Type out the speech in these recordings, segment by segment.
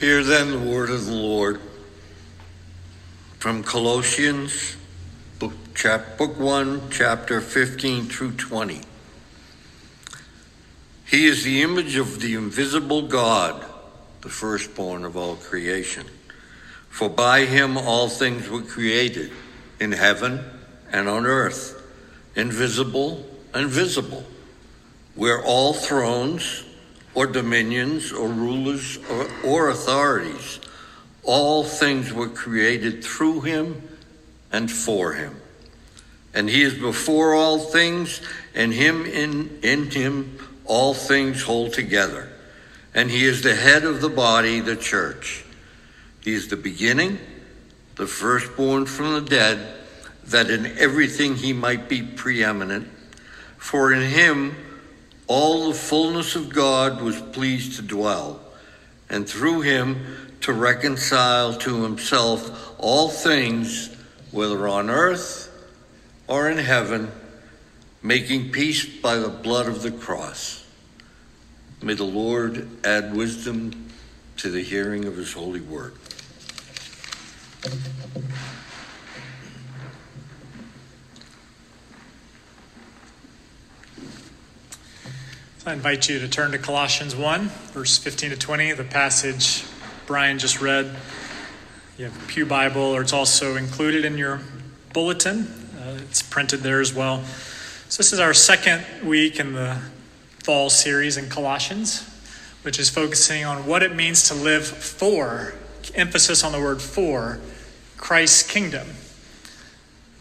Hear then the word of the Lord from Colossians, book, chap, book 1, chapter 15 through 20. He is the image of the invisible God, the firstborn of all creation. For by him all things were created, in heaven and on earth, invisible and visible, where all thrones or dominions or rulers or, or authorities, all things were created through him and for him. And he is before all things, and him in, in him all things hold together. And he is the head of the body, the church. He is the beginning, the firstborn from the dead, that in everything he might be preeminent. For in him all the fullness of God was pleased to dwell, and through him to reconcile to himself all things, whether on earth or in heaven, making peace by the blood of the cross. May the Lord add wisdom to the hearing of his holy word. I invite you to turn to Colossians 1, verse 15 to 20, the passage Brian just read. You have a Pew Bible, or it's also included in your bulletin. Uh, it's printed there as well. So, this is our second week in the fall series in Colossians, which is focusing on what it means to live for, emphasis on the word for, Christ's kingdom.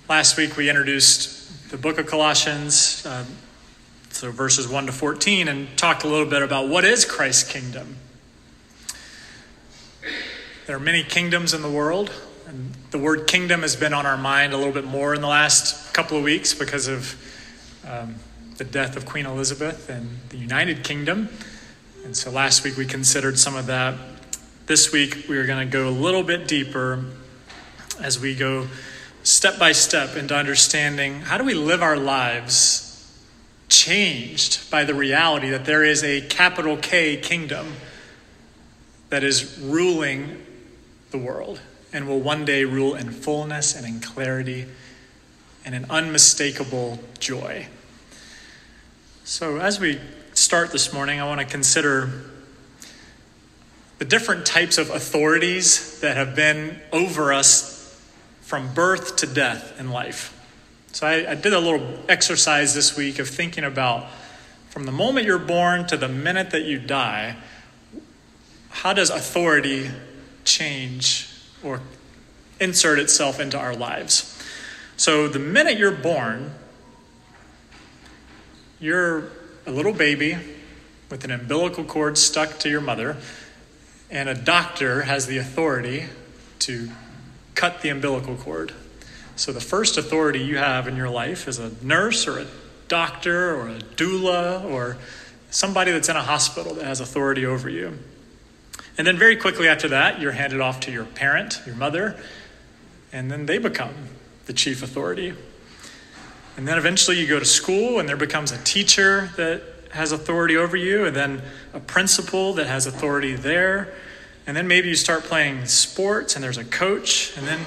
Last week we introduced the book of Colossians. Uh, so verses 1 to 14, and talked a little bit about what is Christ's kingdom. There are many kingdoms in the world, and the word kingdom has been on our mind a little bit more in the last couple of weeks because of um, the death of Queen Elizabeth and the United Kingdom. And so last week we considered some of that. This week we are going to go a little bit deeper as we go step by step into understanding how do we live our lives changed by the reality that there is a capital K kingdom that is ruling the world and will one day rule in fullness and in clarity and in unmistakable joy. So, as we start this morning, I want to consider the different types of authorities that have been over us from birth to death in life. So I, I, did a little exercise this week of thinking about from the moment you're born to the minute that you die, how does authority change or insert itself into our lives? So the minute you're born, you're a little baby with an umbilical cord stuck to your mother, and a doctor has the authority to cut the umbilical cord. So, the first authority you have in your life is a nurse or a doctor or a doula or somebody that's in a hospital that has authority over you. And then, very quickly after that, you're handed off to your parent, your mother, and then they become the chief authority. And then eventually you go to school, and there becomes a teacher that has authority over you, and then a principal that has authority there. And then maybe you start playing sports, and there's a coach, and then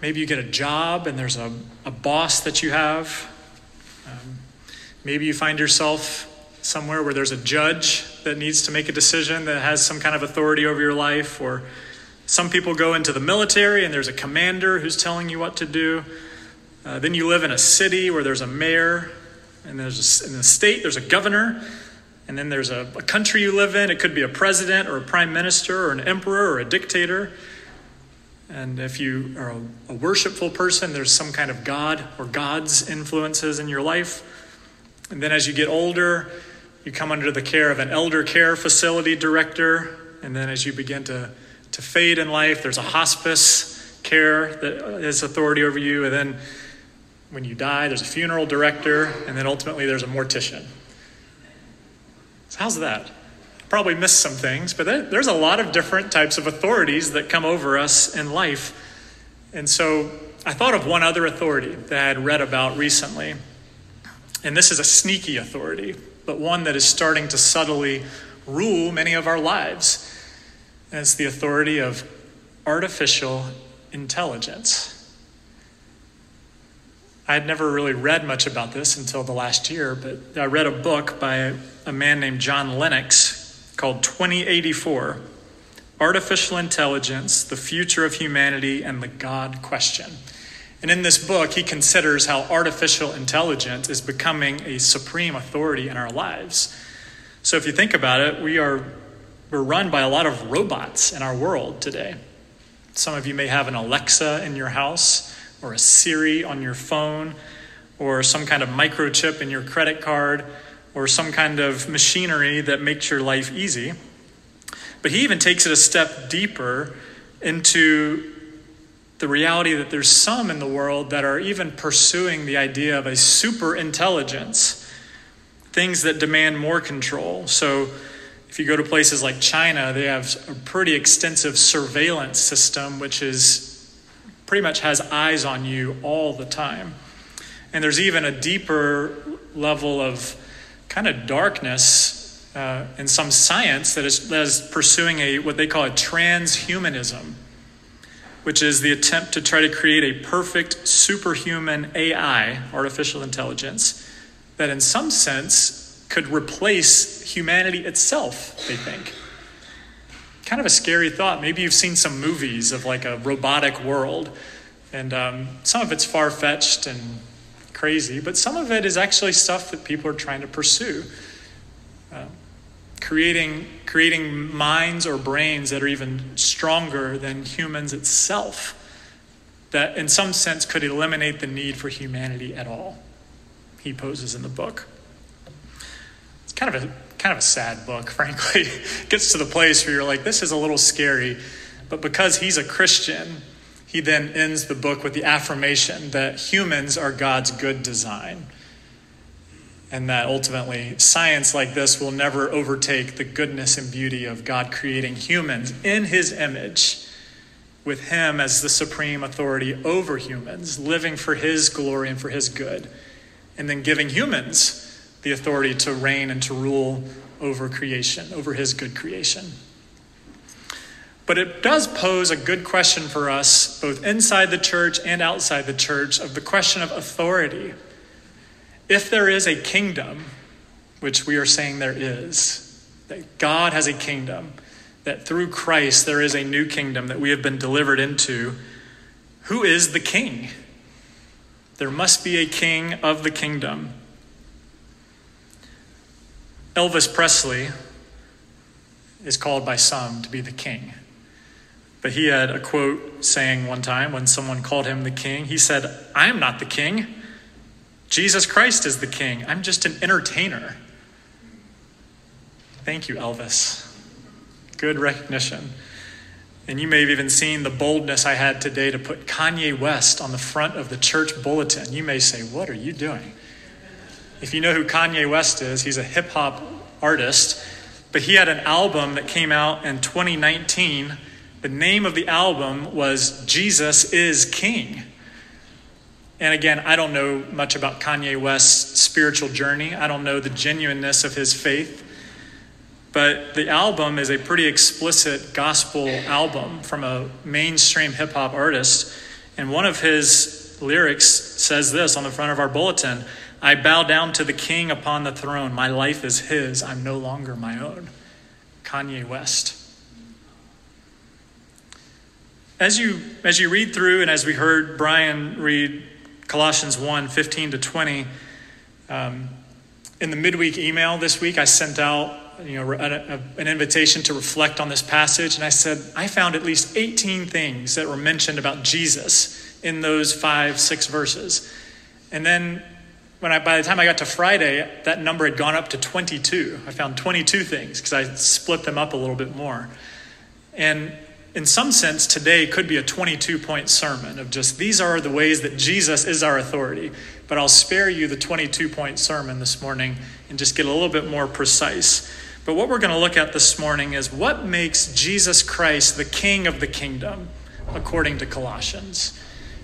Maybe you get a job and there's a, a boss that you have. Um, maybe you find yourself somewhere where there's a judge that needs to make a decision that has some kind of authority over your life. Or some people go into the military and there's a commander who's telling you what to do. Uh, then you live in a city where there's a mayor, and there's a, in the state there's a governor, and then there's a, a country you live in. It could be a president or a prime minister or an emperor or a dictator. And if you are a, worshipful person, there's some kind of God or God's influences in your life. And then as you get older, you come under the care of an elder care facility director. And then as you begin to, to fade in life, there's a hospice care that has authority over you. And then when you die, there's a funeral director. And then ultimately, there's a mortician. So, how's that? Probably missed some things, but there's a lot of different types of authorities that come over us in life. And so I thought of one other authority that I had read about recently. And this is a sneaky authority, but one that is starting to subtly rule many of our lives. and it's the authority of artificial intelligence. I had never really read much about this until the last year, but I read a book by a man named John Lennox called 2084 Artificial Intelligence, the Future of Humanity, and the God Question. And in this book, he considers how artificial intelligence is becoming a supreme authority in our lives. So if you think about it, we are we're run by a lot of robots in our world today. Some of you may have an Alexa in your house or a Siri on your phone, or some kind of microchip in your credit card, or some kind of machinery that makes your life easy. But he even takes it a step deeper into the reality that there's some in the world that are even pursuing the idea of a super intelligence, things that demand more control. So, if you go to places like China, they have a pretty extensive surveillance system, which is pretty much has eyes on you all the time. And there's even a deeper level of kind of darkness uh, in some science that is, that is pursuing a what they call a transhumanism, which is the attempt to try to create a perfect superhuman AI, artificial intelligence, that in some sense could replace humanity itself, they think kind of a scary thought. Maybe you've seen some movies of like a robotic world, and um, some of it's far fetched and crazy, but some of it is actually stuff that people are trying to pursue. Uh, creating, creating minds or brains that are even stronger than humans itself, that in some sense could eliminate the need for humanity at all, he poses in the book. It's kind of a kind of a sad book, frankly. Gets to the place where you're like, this is a little scary. But because he's a Christian, he then ends the book with the affirmation that humans are God's good design. And that ultimately, science like this will never overtake the goodness and beauty of God creating humans in his image, with him as the supreme authority over humans, living for his glory and for his good, and then giving humans the authority to reign and to rule over creation, over his good creation. But it does pose a good question for us, both inside the church and outside the church, of the question of authority. If there is a kingdom, which we are saying there is, that God has a kingdom, that through Christ there is a new kingdom that we have been delivered into, who is the king? There must be a king of the kingdom. Elvis Presley is called by some to be the king. But he had a quote saying one time when someone called him the king, he said, I am not the king. Jesus Christ is the king. I'm just an entertainer. Thank you, Elvis. Good recognition. And you may have even seen the boldness I had today to put Kanye West on the front of the church bulletin. You may say, What are you doing? If you know who Kanye West is, he's a hip hop artist, but he had an album that came out in 2019. The name of the album was Jesus is King. And again, I don't know much about Kanye West's spiritual journey. I don't know the genuineness of his faith. But the album is a pretty explicit gospel album from a mainstream hip hop artist. And one of his lyrics says this on the front of our bulletin I bow down to the king upon the throne. My life is his. I'm no longer my own. Kanye West. As you, as you read through, and as we heard Brian read Colossians 1 15 to 20, um, in the midweek email this week, I sent out you know, a, a, an invitation to reflect on this passage, and I said, I found at least 18 things that were mentioned about Jesus in those five, six verses. And then when I, by the time I got to Friday, that number had gone up to 22. I found 22 things because I split them up a little bit more. And in some sense, today could be a 22 point sermon of just these are the ways that Jesus is our authority. But I'll spare you the 22 point sermon this morning and just get a little bit more precise. But what we're going to look at this morning is what makes Jesus Christ the King of the kingdom, according to Colossians.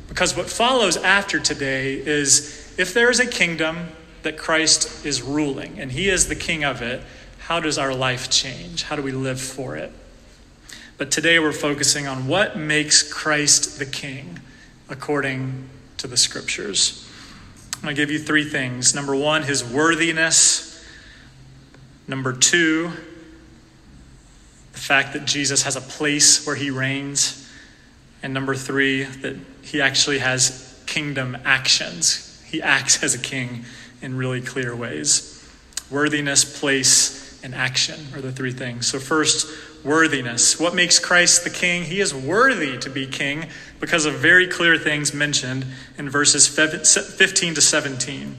Because what follows after today is if there is a kingdom that Christ is ruling and he is the king of it, how does our life change? How do we live for it? But today we're focusing on what makes Christ the King according to the scriptures. I'm going to give you three things. Number one, his worthiness. Number two, the fact that Jesus has a place where he reigns. And number three, that he actually has kingdom actions. He acts as a king in really clear ways. Worthiness, place, and action are the three things. So, first, worthiness. What makes Christ the king? He is worthy to be king because of very clear things mentioned in verses 15 to 17.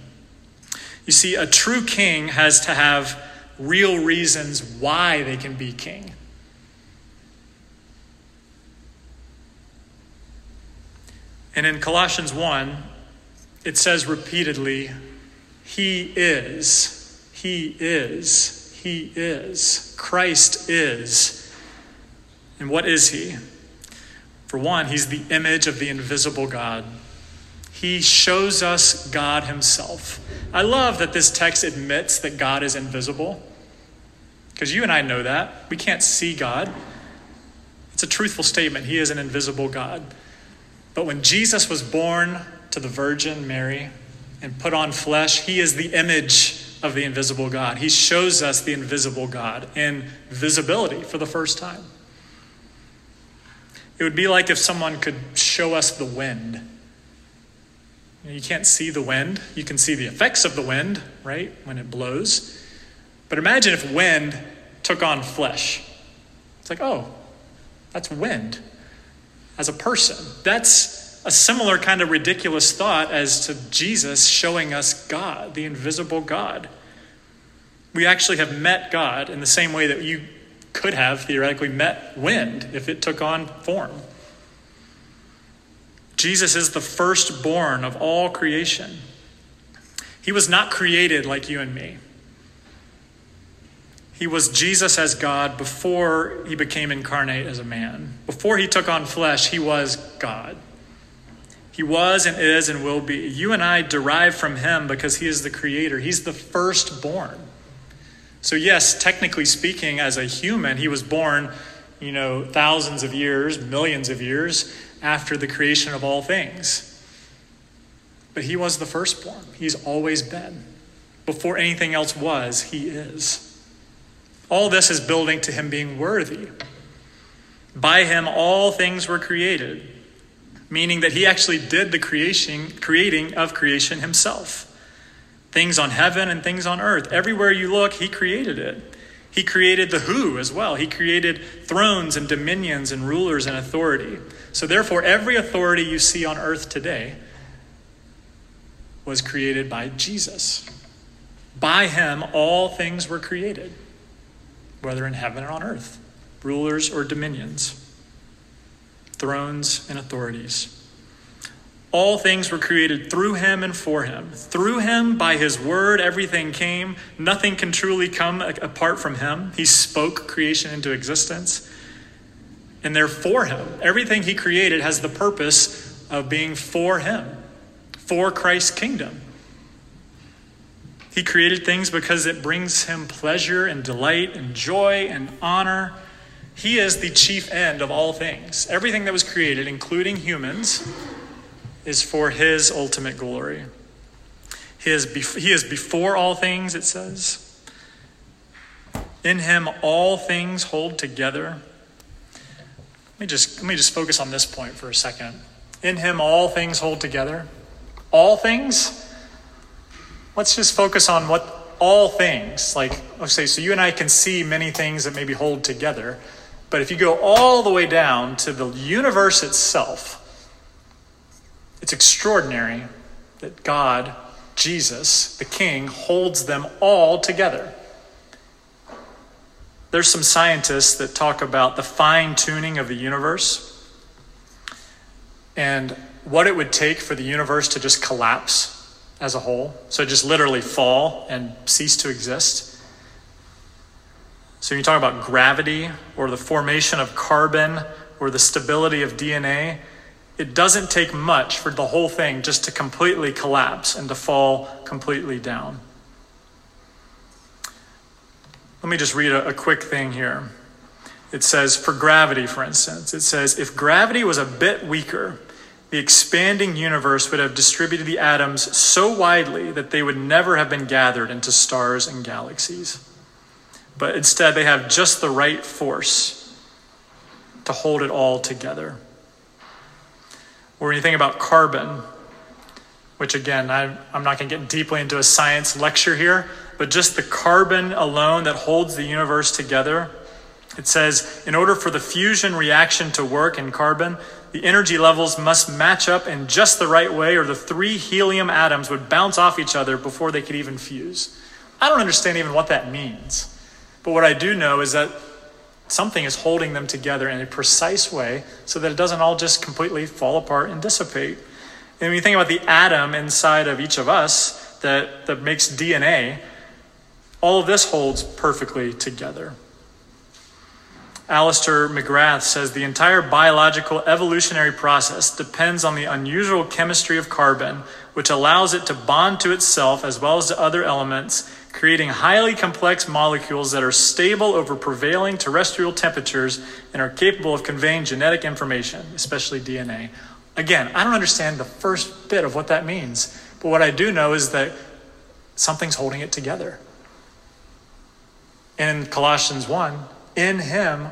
You see, a true king has to have real reasons why they can be king. And in Colossians 1, it says repeatedly, He is, He is, He is, Christ is. And what is He? For one, He's the image of the invisible God. He shows us God Himself. I love that this text admits that God is invisible, because you and I know that. We can't see God. It's a truthful statement. He is an invisible God. But when Jesus was born to the Virgin Mary and put on flesh, he is the image of the invisible God. He shows us the invisible God in visibility for the first time. It would be like if someone could show us the wind. You can't see the wind. You can see the effects of the wind, right, when it blows. But imagine if wind took on flesh. It's like, oh, that's wind as a person. That's a similar kind of ridiculous thought as to Jesus showing us God, the invisible God. We actually have met God in the same way that you could have theoretically met wind if it took on form. Jesus is the firstborn of all creation. He was not created like you and me. He was Jesus as God before he became incarnate as a man. Before he took on flesh, he was God. He was and is and will be. You and I derive from him because he is the creator. He's the firstborn. So, yes, technically speaking, as a human, he was born, you know, thousands of years, millions of years after the creation of all things. But he was the firstborn. He's always been. Before anything else was, he is. All this is building to him being worthy. By him, all things were created, meaning that he actually did the creation, creating of creation himself. Things on heaven and things on earth. Everywhere you look, he created it. He created the who as well. He created thrones and dominions and rulers and authority. So, therefore, every authority you see on earth today was created by Jesus. By him, all things were created whether in heaven or on earth, rulers or dominions, thrones and authorities. All things were created through him and for him. Through him, by his word, everything came. Nothing can truly come apart from him. He spoke creation into existence. And they're for him. Everything he created has the purpose of being for him, for Christ's kingdom. He created things because it brings him pleasure and delight and joy and honor. He is the chief end of all things. Everything that was created, including humans, is for his ultimate glory. He is, he is before all things, it says. In him, all things hold together. Let me just, let me just focus on this point for a second. In him, all things hold together. All things? let's just focus on what all things, like, say, so you and I can see many things that maybe hold together. But if you go all the way down to the universe itself, it's extraordinary that God, Jesus, the King, holds them all together. There's some scientists that talk about the fine tuning of the universe and what it would take for the universe to just collapse as a whole. So just literally fall and cease to exist. So you talk about gravity or the formation of carbon or the stability of DNA. It doesn't take much for the whole thing just to completely collapse and to fall completely down. Let me just read a, a quick thing here. It says, for gravity, for instance, it says, if gravity was a bit weaker, the expanding universe would have distributed the atoms so widely that they would never have been gathered into stars and galaxies. But instead, they have just the right force to hold it all together. Or when you think about carbon, which again, I, am not going to get deeply into a science lecture here, but just the carbon alone that holds the universe together. It says, in order for the fusion reaction to work in carbon, the energy levels must match up in just the right way, or the three helium atoms would bounce off each other before they could even fuse. I don't understand even what that means. But what I do know is that something is holding them together in a precise way so that it doesn't all just completely fall apart and dissipate. And when you think about the atom inside of each of us that, that makes DNA, all of this holds perfectly together. Alister McGrath says the entire biological evolutionary process depends on the unusual chemistry of carbon, which allows it to bond to itself as well as to other elements, creating highly complex molecules that are stable over prevailing terrestrial temperatures and are capable of conveying genetic information, especially DNA. Again, I don't understand the first bit of what that means, but what I do know is that something's holding it together. In Colossians 1, in him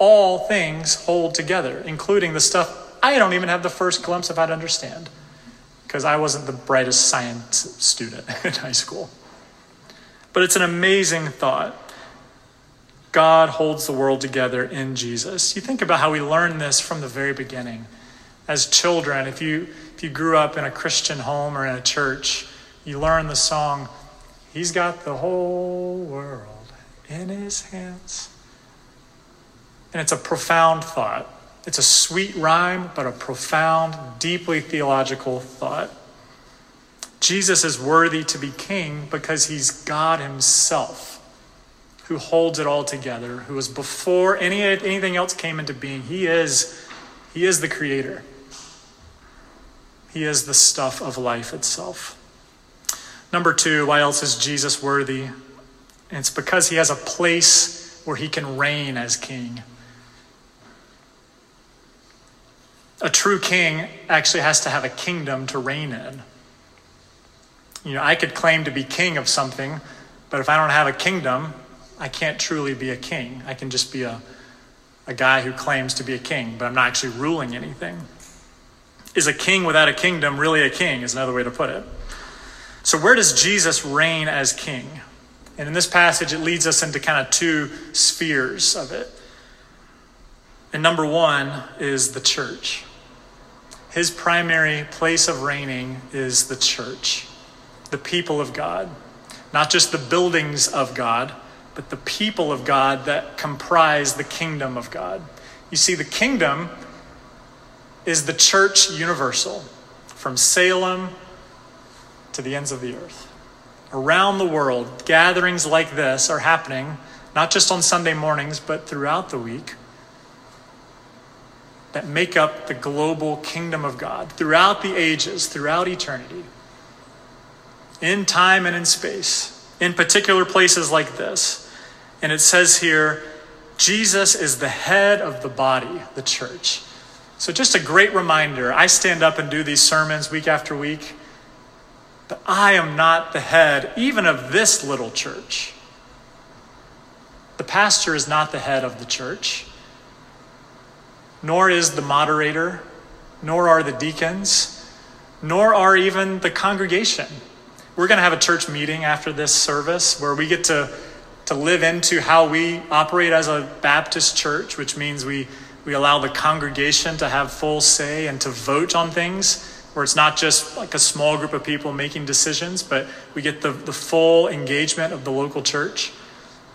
all things hold together, including the stuff I don't even have the first glimpse of how to understand because I wasn't the brightest science student in high school. But it's an amazing thought. God holds the world together in Jesus. You think about how we learn this from the very beginning. As children, if you, if you grew up in a Christian home or in a church, you learn the song, He's got the whole world in His hands. And it's a profound thought. It's a sweet rhyme, but a profound, deeply theological thought. Jesus is worthy to be king because he's God himself who holds it all together, who was before any, anything else came into being. He is, he is the creator. He is the stuff of life itself. Number two, why else is Jesus worthy? It's because he has a place where he can reign as king. A true king actually has to have a kingdom to reign in. You know, I could claim to be king of something, but if I don't have a kingdom, I can't truly be a king. I can just be a, a guy who claims to be a king, but I'm not actually ruling anything. Is a king without a kingdom really a king? Is another way to put it. So, where does Jesus reign as king? And in this passage, it leads us into kind of two spheres of it. And number one is the church. His primary place of reigning is the church the people of God. Not just the buildings of God, but the people of God that comprise the kingdom of God. You see, the kingdom is the church universal, from Salem to the ends of the earth. Around the world, gatherings like this are happening, not just on Sunday mornings, but throughout the week, that make up the global kingdom of God throughout the ages, throughout eternity in time and in space, in particular places like this. And it says here, Jesus is the head of the body, the church. So, just a great reminder I stand up and do these sermons week after week, but I am not the head even of this little church. The pastor is not the head of the church, nor is the moderator, nor are the deacons, nor are even the congregation we're going to have a church meeting after this service where we get to, to live into how we operate as a Baptist church, which means we, we allow the congregation to have full say and to vote on things, where it's not just like a small group of people making decisions, but we get the, the full engagement of the local church.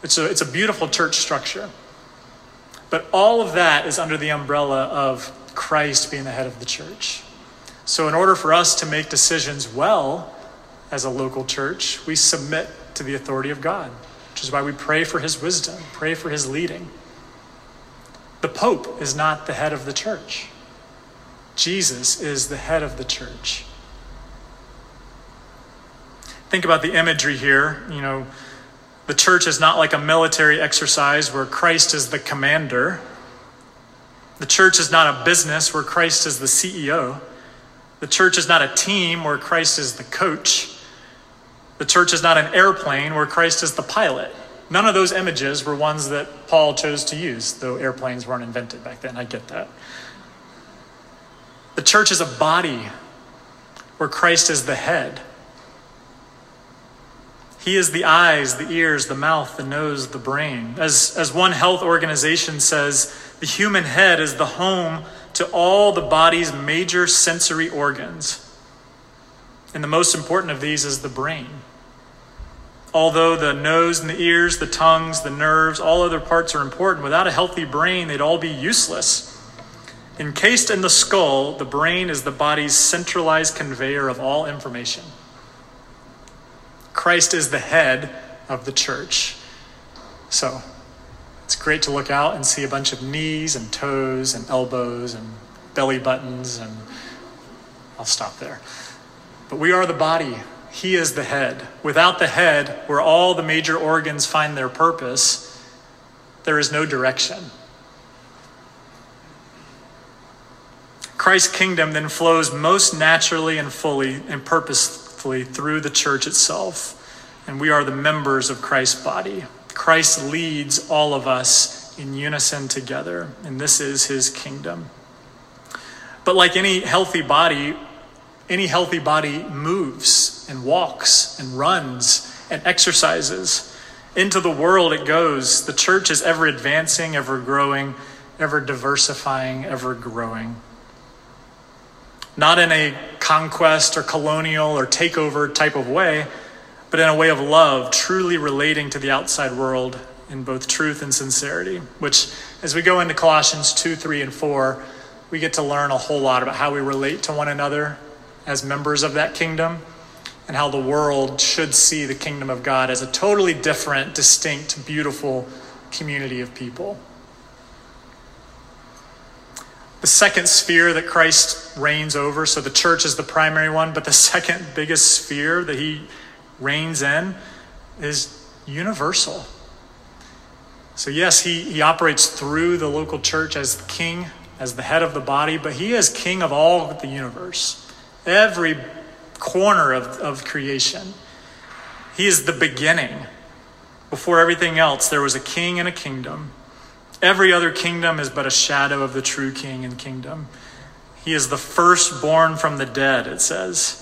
It's a, it's a beautiful church structure. But all of that is under the umbrella of Christ being the head of the church. So, in order for us to make decisions well, as a local church, we submit to the authority of God, which is why we pray for his wisdom, pray for his leading. The Pope is not the head of the church, Jesus is the head of the church. Think about the imagery here. You know, The church is not like a military exercise where Christ is the commander. The church is not a business where Christ is the CEO. The church is not a team where Christ is the coach. The church is not an airplane where Christ is the pilot. None of those images were ones that Paul chose to use, though airplanes weren't invented back then. I get that. The church is a body where Christ is the head. He is the eyes, the ears, the mouth, the nose, the brain. As, as one health organization says, the human head is the home to all the body's major sensory organs. And the most important of these is the brain. Although the nose and the ears, the tongues, the nerves, all other parts are important, without a healthy brain, they'd all be useless. Encased in the skull, the brain is the body's centralized conveyor of all information. Christ is the head of the church. So it's great to look out and see a bunch of knees and toes and elbows and belly buttons, and I'll stop there. But we are the body. He is the head. Without the head, where all the major organs find their purpose, there is no direction. Christ's kingdom then flows most naturally and fully and purposefully through the church itself. And we are the members of Christ's body. Christ leads all of us in unison together, and this is his kingdom. But like any healthy body, any healthy body moves and walks and runs and exercises. Into the world it goes. The church is ever advancing, ever growing, ever diversifying, ever growing not in a conquest or colonial or takeover type of way, but in a way of love, truly relating to the outside world in both truth and sincerity. Which, as we go into Colossians 2, 3, and 4, we get to learn a whole lot about how we relate to one another as members of that kingdom and how the world should see the kingdom of God as a totally different, distinct, beautiful community of people. The second sphere that Christ reigns over, so the church is the primary one, but the second biggest sphere that he reigns in is universal. So, yes, he, he operates through the local church as king, as the head of the body, but he is king of all the universe, every corner of, of creation. He is the beginning. Before everything else, there was a king and a kingdom. Every other kingdom is but a shadow of the true king and kingdom. He is the firstborn from the dead, it says.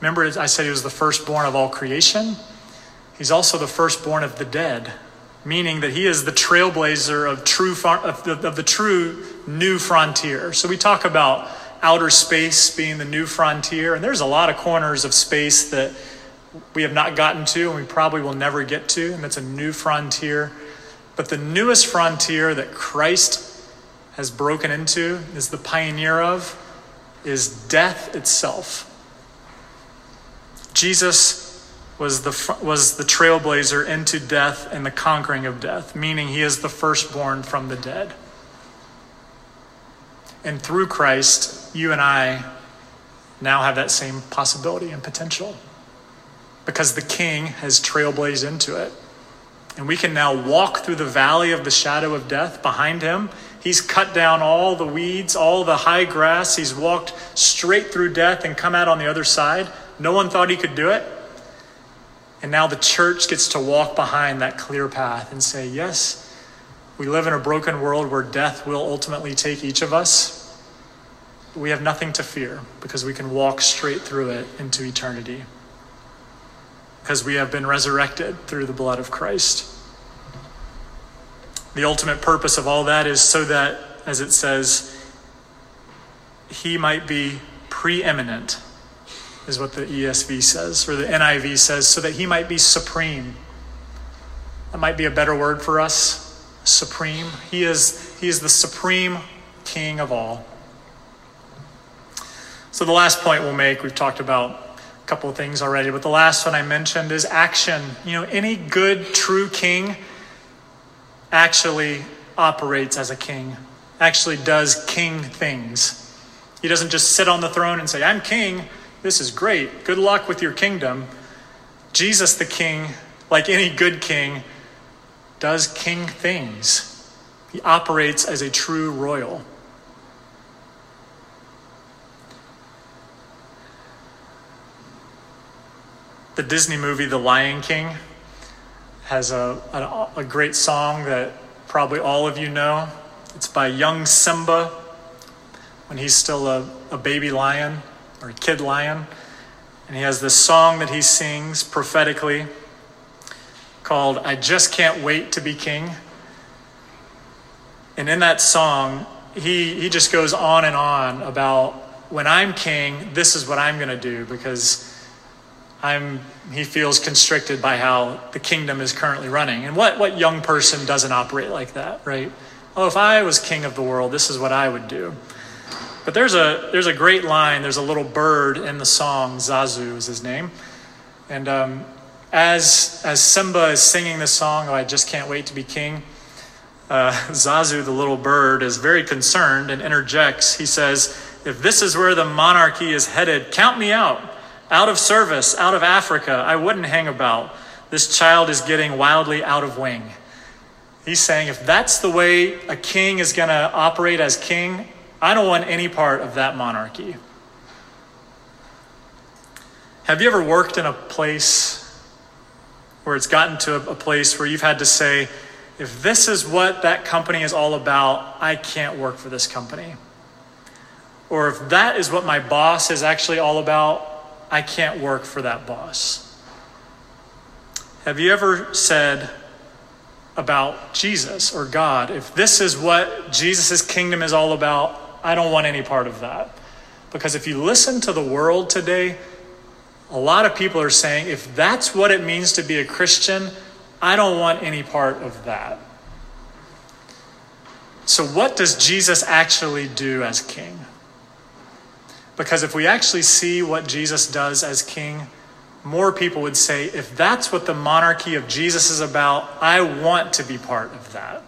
Remember, I said he was the firstborn of all creation? He's also the firstborn of the dead, meaning that he is the trailblazer of, true, of, the, of the true new frontier. So we talk about outer space being the new frontier, and there's a lot of corners of space that we have not gotten to and we probably will never get to, and that's a new frontier. But the newest frontier that Christ has broken into, is the pioneer of, is death itself. Jesus was the, was the trailblazer into death and the conquering of death, meaning he is the firstborn from the dead. And through Christ, you and I now have that same possibility and potential because the king has trailblazed into it. And we can now walk through the valley of the shadow of death behind him. He's cut down all the weeds, all the high grass. He's walked straight through death and come out on the other side. No one thought he could do it. And now the church gets to walk behind that clear path and say, Yes, we live in a broken world where death will ultimately take each of us. We have nothing to fear because we can walk straight through it into eternity because we have been resurrected through the blood of Christ. The ultimate purpose of all that is so that, as it says, he might be preeminent, is what the ESV says, or the NIV says, so that he might be supreme. That might be a better word for us supreme. He is, he is the supreme king of all. So, the last point we'll make, we've talked about a couple of things already, but the last one I mentioned is action. You know, any good, true king actually operates as a king, actually does king things. He doesn't just sit on the throne and say, I'm king. This is great. Good luck with your kingdom. Jesus, the king, like any good king, does king things. He operates as a true royal. The Disney movie The Lion King has a, a, a, great song that probably all of you know. It's by young Simba when he's still a, a baby lion or a kid lion. And he has this song that he sings prophetically called I Just Can't Wait to Be King. And in that song, he, he just goes on and on about when I'm king, this is what I'm going to do because I'm, he feels constricted by how the kingdom is currently running. And what, what young person doesn't operate like that, right? Oh, if I was king of the world, this is what I would do. But there's a, there's a great line. There's a little bird in the song, Zazu is his name. And um, as, as Simba is singing this song, oh, I just can't wait to be king, uh, Zazu, the little bird, is very concerned and interjects. He says, If this is where the monarchy is headed, count me out. Out of service, out of Africa, I wouldn't hang about. This child is getting wildly out of wing. He's saying, if that's the way a king is going to operate as king, I don't want any part of that monarchy. Have you ever worked in a place where it's gotten to a place where you've had to say, if this is what that company is all about, I can't work for this company? Or if that is what my boss is actually all about, I can't work for that boss. Have you ever said about Jesus or God, if this is what Jesus' kingdom is all about, I don't want any part of that? Because if you listen to the world today, a lot of people are saying, if that's what it means to be a Christian, I don't want any part of that. So, what does Jesus actually do as king? Because if we actually see what Jesus does as king, more people would say, if that's what the monarchy of Jesus is about, I want to be part of that.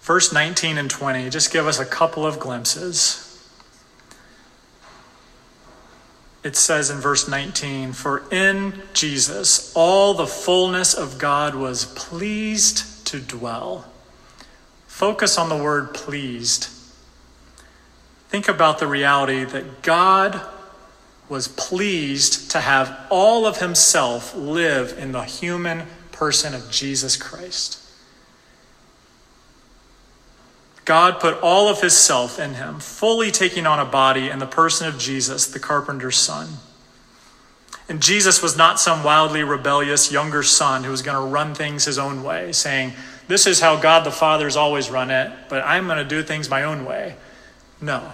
Verse 19 and 20 just give us a couple of glimpses. It says in verse 19, For in Jesus all the fullness of God was pleased to dwell. Focus on the word pleased. Think about the reality that God was pleased to have all of himself live in the human person of Jesus Christ. God put all of his self in him, fully taking on a body in the person of Jesus, the carpenter's son. And Jesus was not some wildly rebellious younger son who was going to run things his own way, saying, This is how God the Father's always run it, but I'm going to do things my own way. No.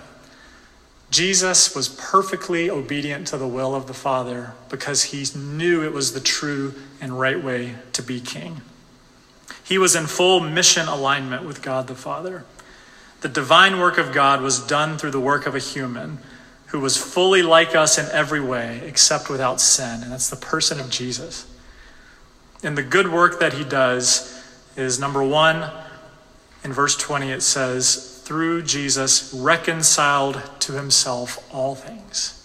Jesus was perfectly obedient to the will of the Father because he knew it was the true and right way to be king. He was in full mission alignment with God the Father. The divine work of God was done through the work of a human who was fully like us in every way except without sin, and that's the person of Jesus. And the good work that he does is number one, in verse 20, it says, through Jesus, reconciled to himself all things.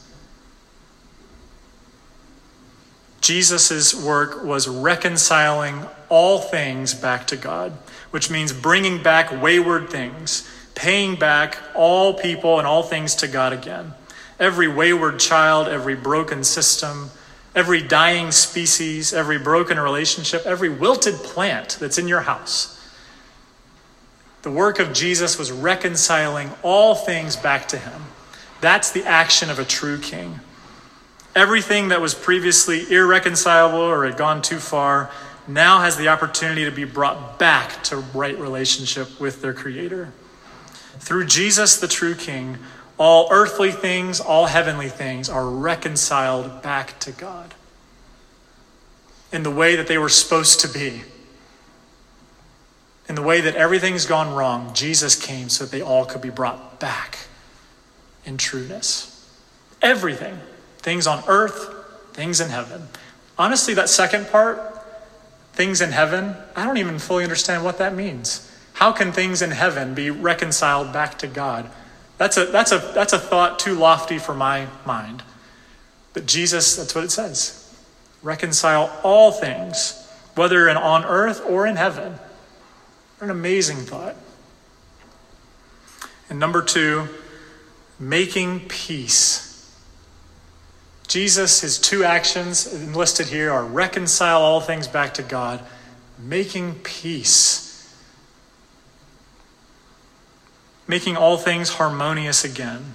Jesus' work was reconciling all things back to God, which means bringing back wayward things, paying back all people and all things to God again. Every wayward child, every broken system, every dying species, every broken relationship, every wilted plant that's in your house the work of Jesus was reconciling all things back to him. That's the action of a true king. Everything that was previously irreconcilable or had gone too far now has the opportunity to be brought back to right relationship with their Creator. Through Jesus, the true King, all earthly things, all heavenly things are reconciled back to God in the way that they were supposed to be in the way that everything's gone wrong, Jesus came so that they all could be brought back in trueness. Everything, things on earth, things in heaven. Honestly, that second part, things in heaven, I don't even fully understand what that means. How can things in heaven be reconciled back to God? That's a, that's a, that's a thought too lofty for my mind. But Jesus, that's what it says reconcile all things, whether in, on earth or in heaven. An amazing thought. And number two, making peace. Jesus, his two actions enlisted here are reconcile all things back to God, making peace, making all things harmonious again,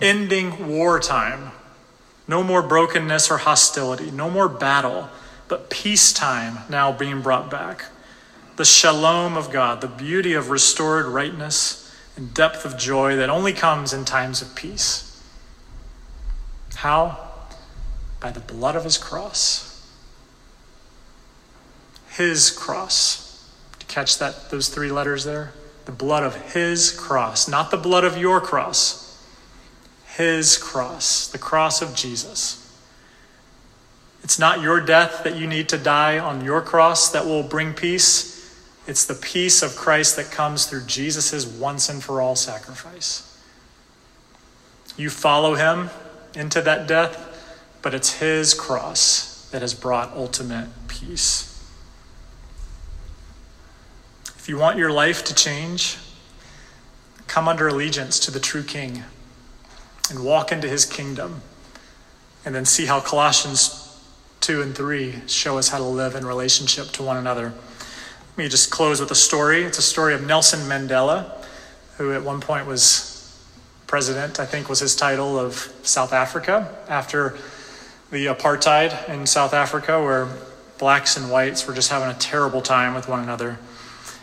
ending wartime. No more brokenness or hostility, no more battle, but peacetime now being brought back. The shalom of God, the beauty of restored rightness and depth of joy that only comes in times of peace. How? By the blood of his cross. His cross. To catch that those three letters there? The blood of his cross, not the blood of your cross. His cross, the cross of Jesus. It's not your death that you need to die on your cross that will bring peace. It's the peace of Christ that comes through Jesus' once and for all sacrifice. You follow him, into that death, but it's his cross that has brought ultimate peace. If you want your life to change, come under allegiance to the true King and walk into his kingdom. And then see how Colossians 2 and 3 show us how to live in relationship to one another. Let me just close with a story. It's a story of Nelson Mandela, who at one point was president, I think was his title, of South Africa after the apartheid in South Africa, where blacks and whites were just having a terrible time with one another.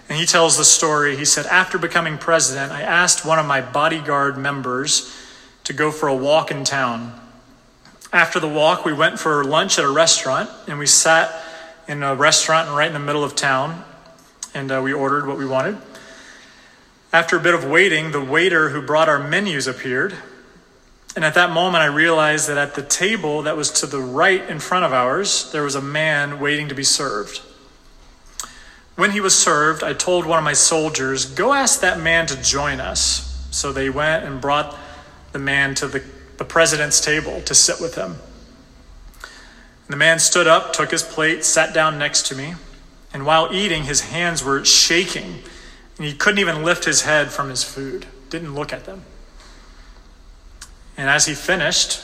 And he tells the story. He said, After becoming president, I asked one of my bodyguard members to go for a walk in town. After the walk, we went for lunch at a restaurant, and we sat in a restaurant right in the middle of town, and uh, we ordered what we wanted. After a bit of waiting, the waiter who brought our menus appeared. And at that moment, I realized that at the table that was to the right in front of ours, there was a man waiting to be served. When he was served, I told one of my soldiers, Go ask that man to join us. So they went and brought the man to the, the president's table to sit with him. The man stood up, took his plate, sat down next to me, and while eating, his hands were shaking and he couldn't even lift his head from his food, didn't look at them. And as he finished,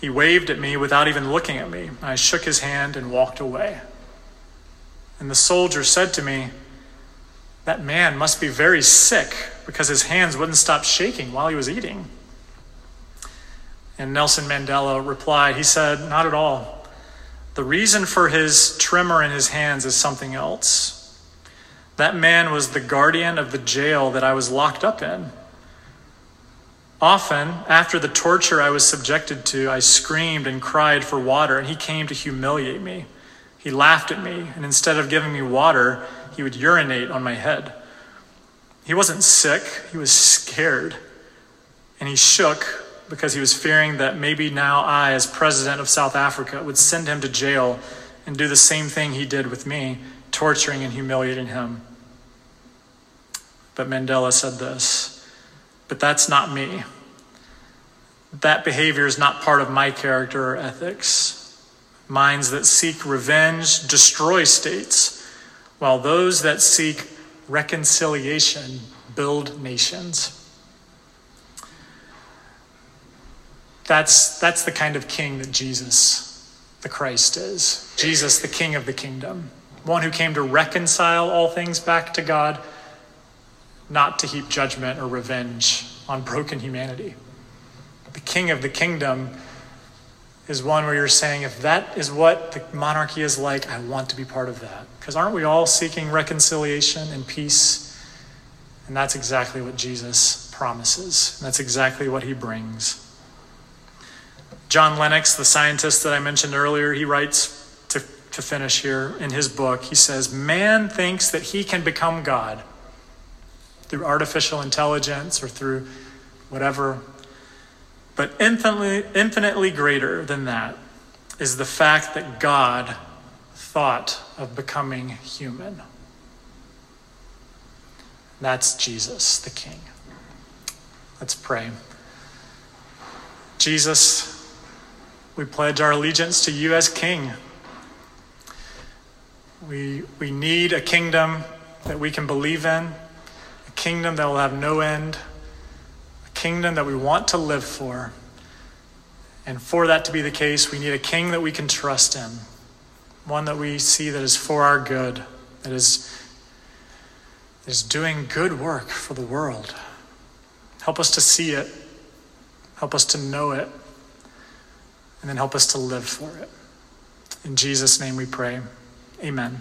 he waved at me without even looking at me. I shook his hand and walked away. And the soldier said to me, That man must be very sick because his hands wouldn't stop shaking while he was eating. And Nelson Mandela replied, He said, Not at all. The reason for his tremor in his hands is something else. That man was the guardian of the jail that I was locked up in. Often, after the torture I was subjected to, I screamed and cried for water, and he came to humiliate me. He laughed at me, and instead of giving me water, he would urinate on my head. He wasn't sick, he was scared. And he shook because he was fearing that maybe now I, as president of South Africa, would send him to jail and do the same thing he did with me, torturing and humiliating him. But Mandela said this But that's not me. That behavior is not part of my character or ethics. Minds that seek revenge destroy states, while those that seek reconciliation build nations. That's, that's the kind of king that Jesus, the Christ, is. Jesus, the king of the kingdom, one who came to reconcile all things back to God not to heap judgment or revenge on broken humanity. The king of the kingdom is one where you're saying, if that is what the monarchy is like, I want to be part of that. Because aren't we all seeking reconciliation and peace? And that's exactly what Jesus promises. And that's exactly what he brings. John Lennox, the scientist that I mentioned earlier, he writes to, to finish here in his book, he says, Man thinks that he can become God through artificial intelligence or through whatever. But infinitely, infinitely greater than that is the fact that God thought of becoming human. That's Jesus, the King. Let's pray. Jesus, we pledge our allegiance to you as King. We, we need a kingdom that we can believe in, a kingdom that will have no end, kingdom that we want to live for. And for that to be the case, we need a king that we can trust in, one that we see that is for our good, that is, is doing good work for the world. Help us to see it, help us to know it, and then help us to live for it. In Jesus' name we pray. Amen.